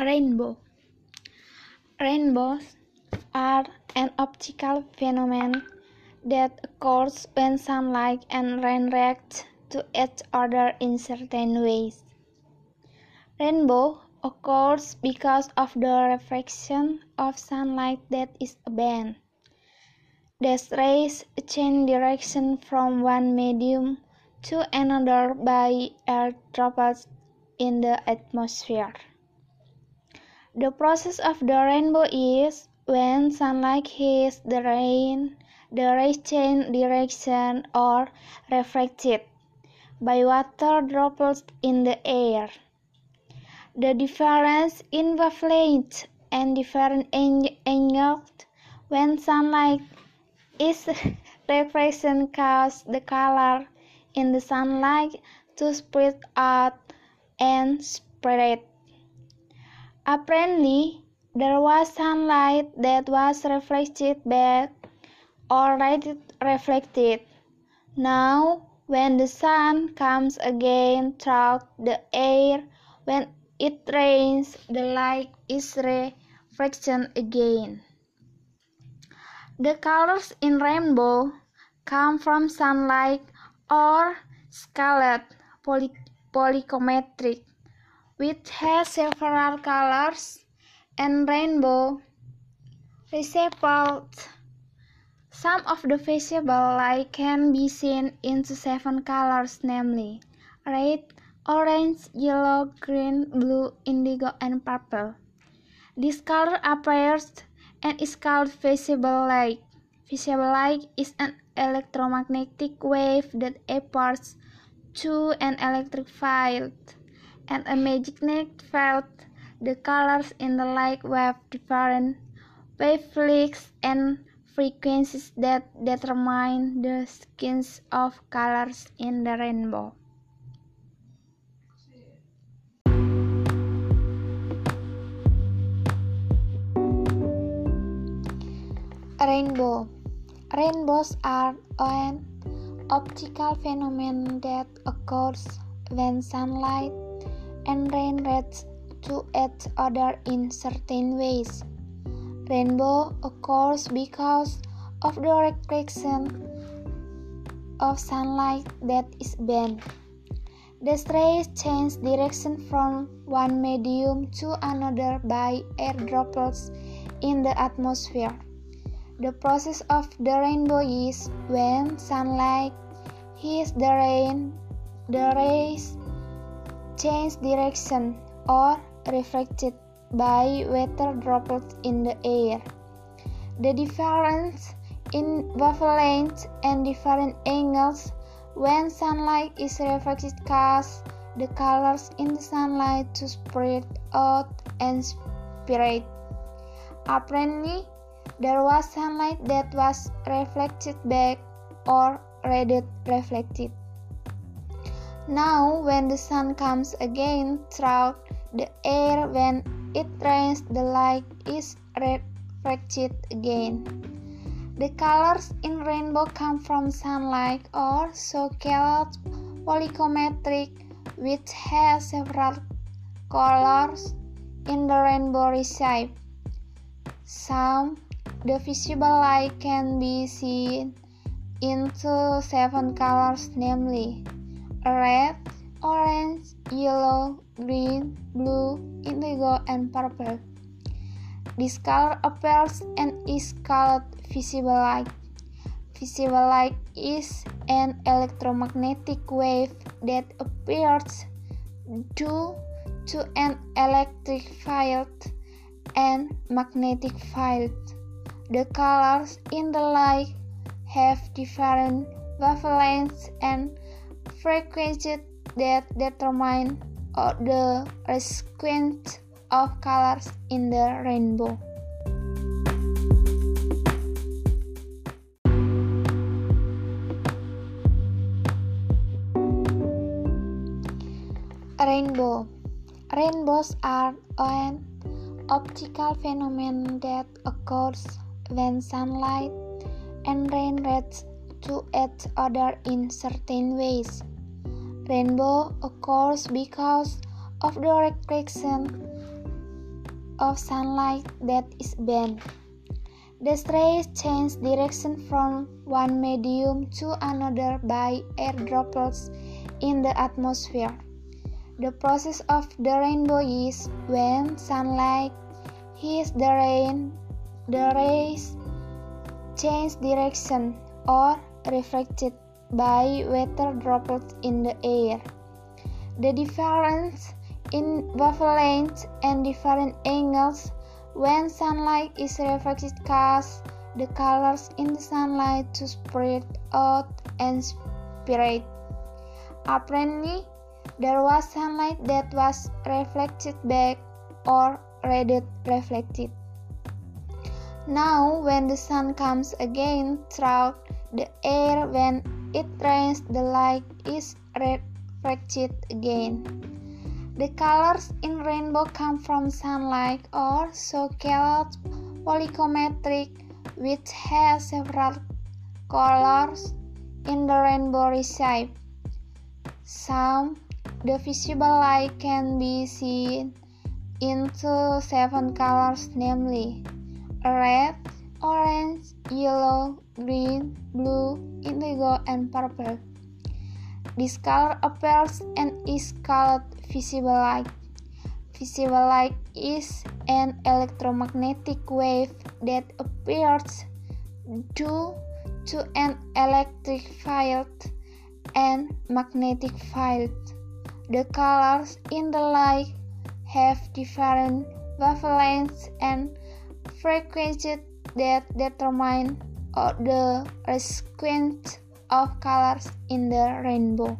Rainbow Rainbows are an optical phenomenon that occurs when sunlight and rain react to each other in certain ways. Rainbow occurs because of the refraction of sunlight that is a band. These rays change direction from one medium to another by air droplets in the atmosphere. The process of the rainbow is when sunlight hits the rain, the rays change direction or reflected by water droplets in the air. The difference in wavelength and different angles when sunlight is reflection causes the color in the sunlight to spread out and spread. Apparently, there was sunlight that was reflected back or reflected. Now, when the sun comes again through the air, when it rains, the light is reflection again. The colors in rainbow come from sunlight or scaled poly polychromatic, which has several colors and rainbow resembles. Some of the visible light can be seen into seven colors, namely red, orange, yellow, green, blue, indigo, and purple. This color appears and is called visible light. Visible light is an electromagnetic wave that appears to an electric field and a magic magnetic field. The colors in the light wave different wavelengths and frequencies that determine the skins of colors in the rainbow. Rainbow Rainbows are an optical phenomenon that occurs when sunlight and rain to each other in certain ways. Rainbow occurs because of the reflection of sunlight that is bent. The rays change direction from one medium to another by air droplets in the atmosphere. The process of the rainbow is when sunlight hits the rain, the rays change direction or reflected by water droplets in the air. The difference in wavelength and different angles when sunlight is reflected cause the colors in the sunlight to spread out and spread. Apparently, there was sunlight that was reflected back or rather reflected. Now, when the sun comes again through the air, when it rains, the light is reflected again. The colors in rainbow come from sunlight or so-called polychromatic, which has several colors in the rainbow recipe. Some the visible light can be seen into seven colors, namely red, orange, yellow, green, blue, indigo, and purple. This color appears and is called visible light. Visible light is an electromagnetic wave that appears due to an electric field and magnetic field. The colors in the light have different wavelengths and frequencies that determine uh, the sequence of colors in the rainbow. Rainbow Rainbows are an optical phenomenon that occurs when sunlight and rain to each other in certain ways. Rainbow occurs because of the reflection of sunlight that is bent. The rays change direction from one medium to another by air droplets in the atmosphere. The process of the rainbow is when sunlight hits the rain, the rays change direction or reflected by water droplets in the air. The difference in wavelengths and different angles when sunlight is reflected cause the colors in the sunlight to spread out and spread. Apparently, there was sunlight that was reflected back or rather reflected. Now, when the sun comes again through the air, when it rains, the light is reflected again. The colors in rainbow come from sunlight or so-called polychromatic, which has several colors in the rainbow recipe. Some the visible light can be seen into seven colors, namely red, orange, yellow, green, blue, indigo, and purple. This color appears and is called visible light. Visible light is an electromagnetic wave that appears due to an electric field and magnetic field. The colors in the light have different wavelengths and frequencies that determine uh, the sequence of colors in the rainbow.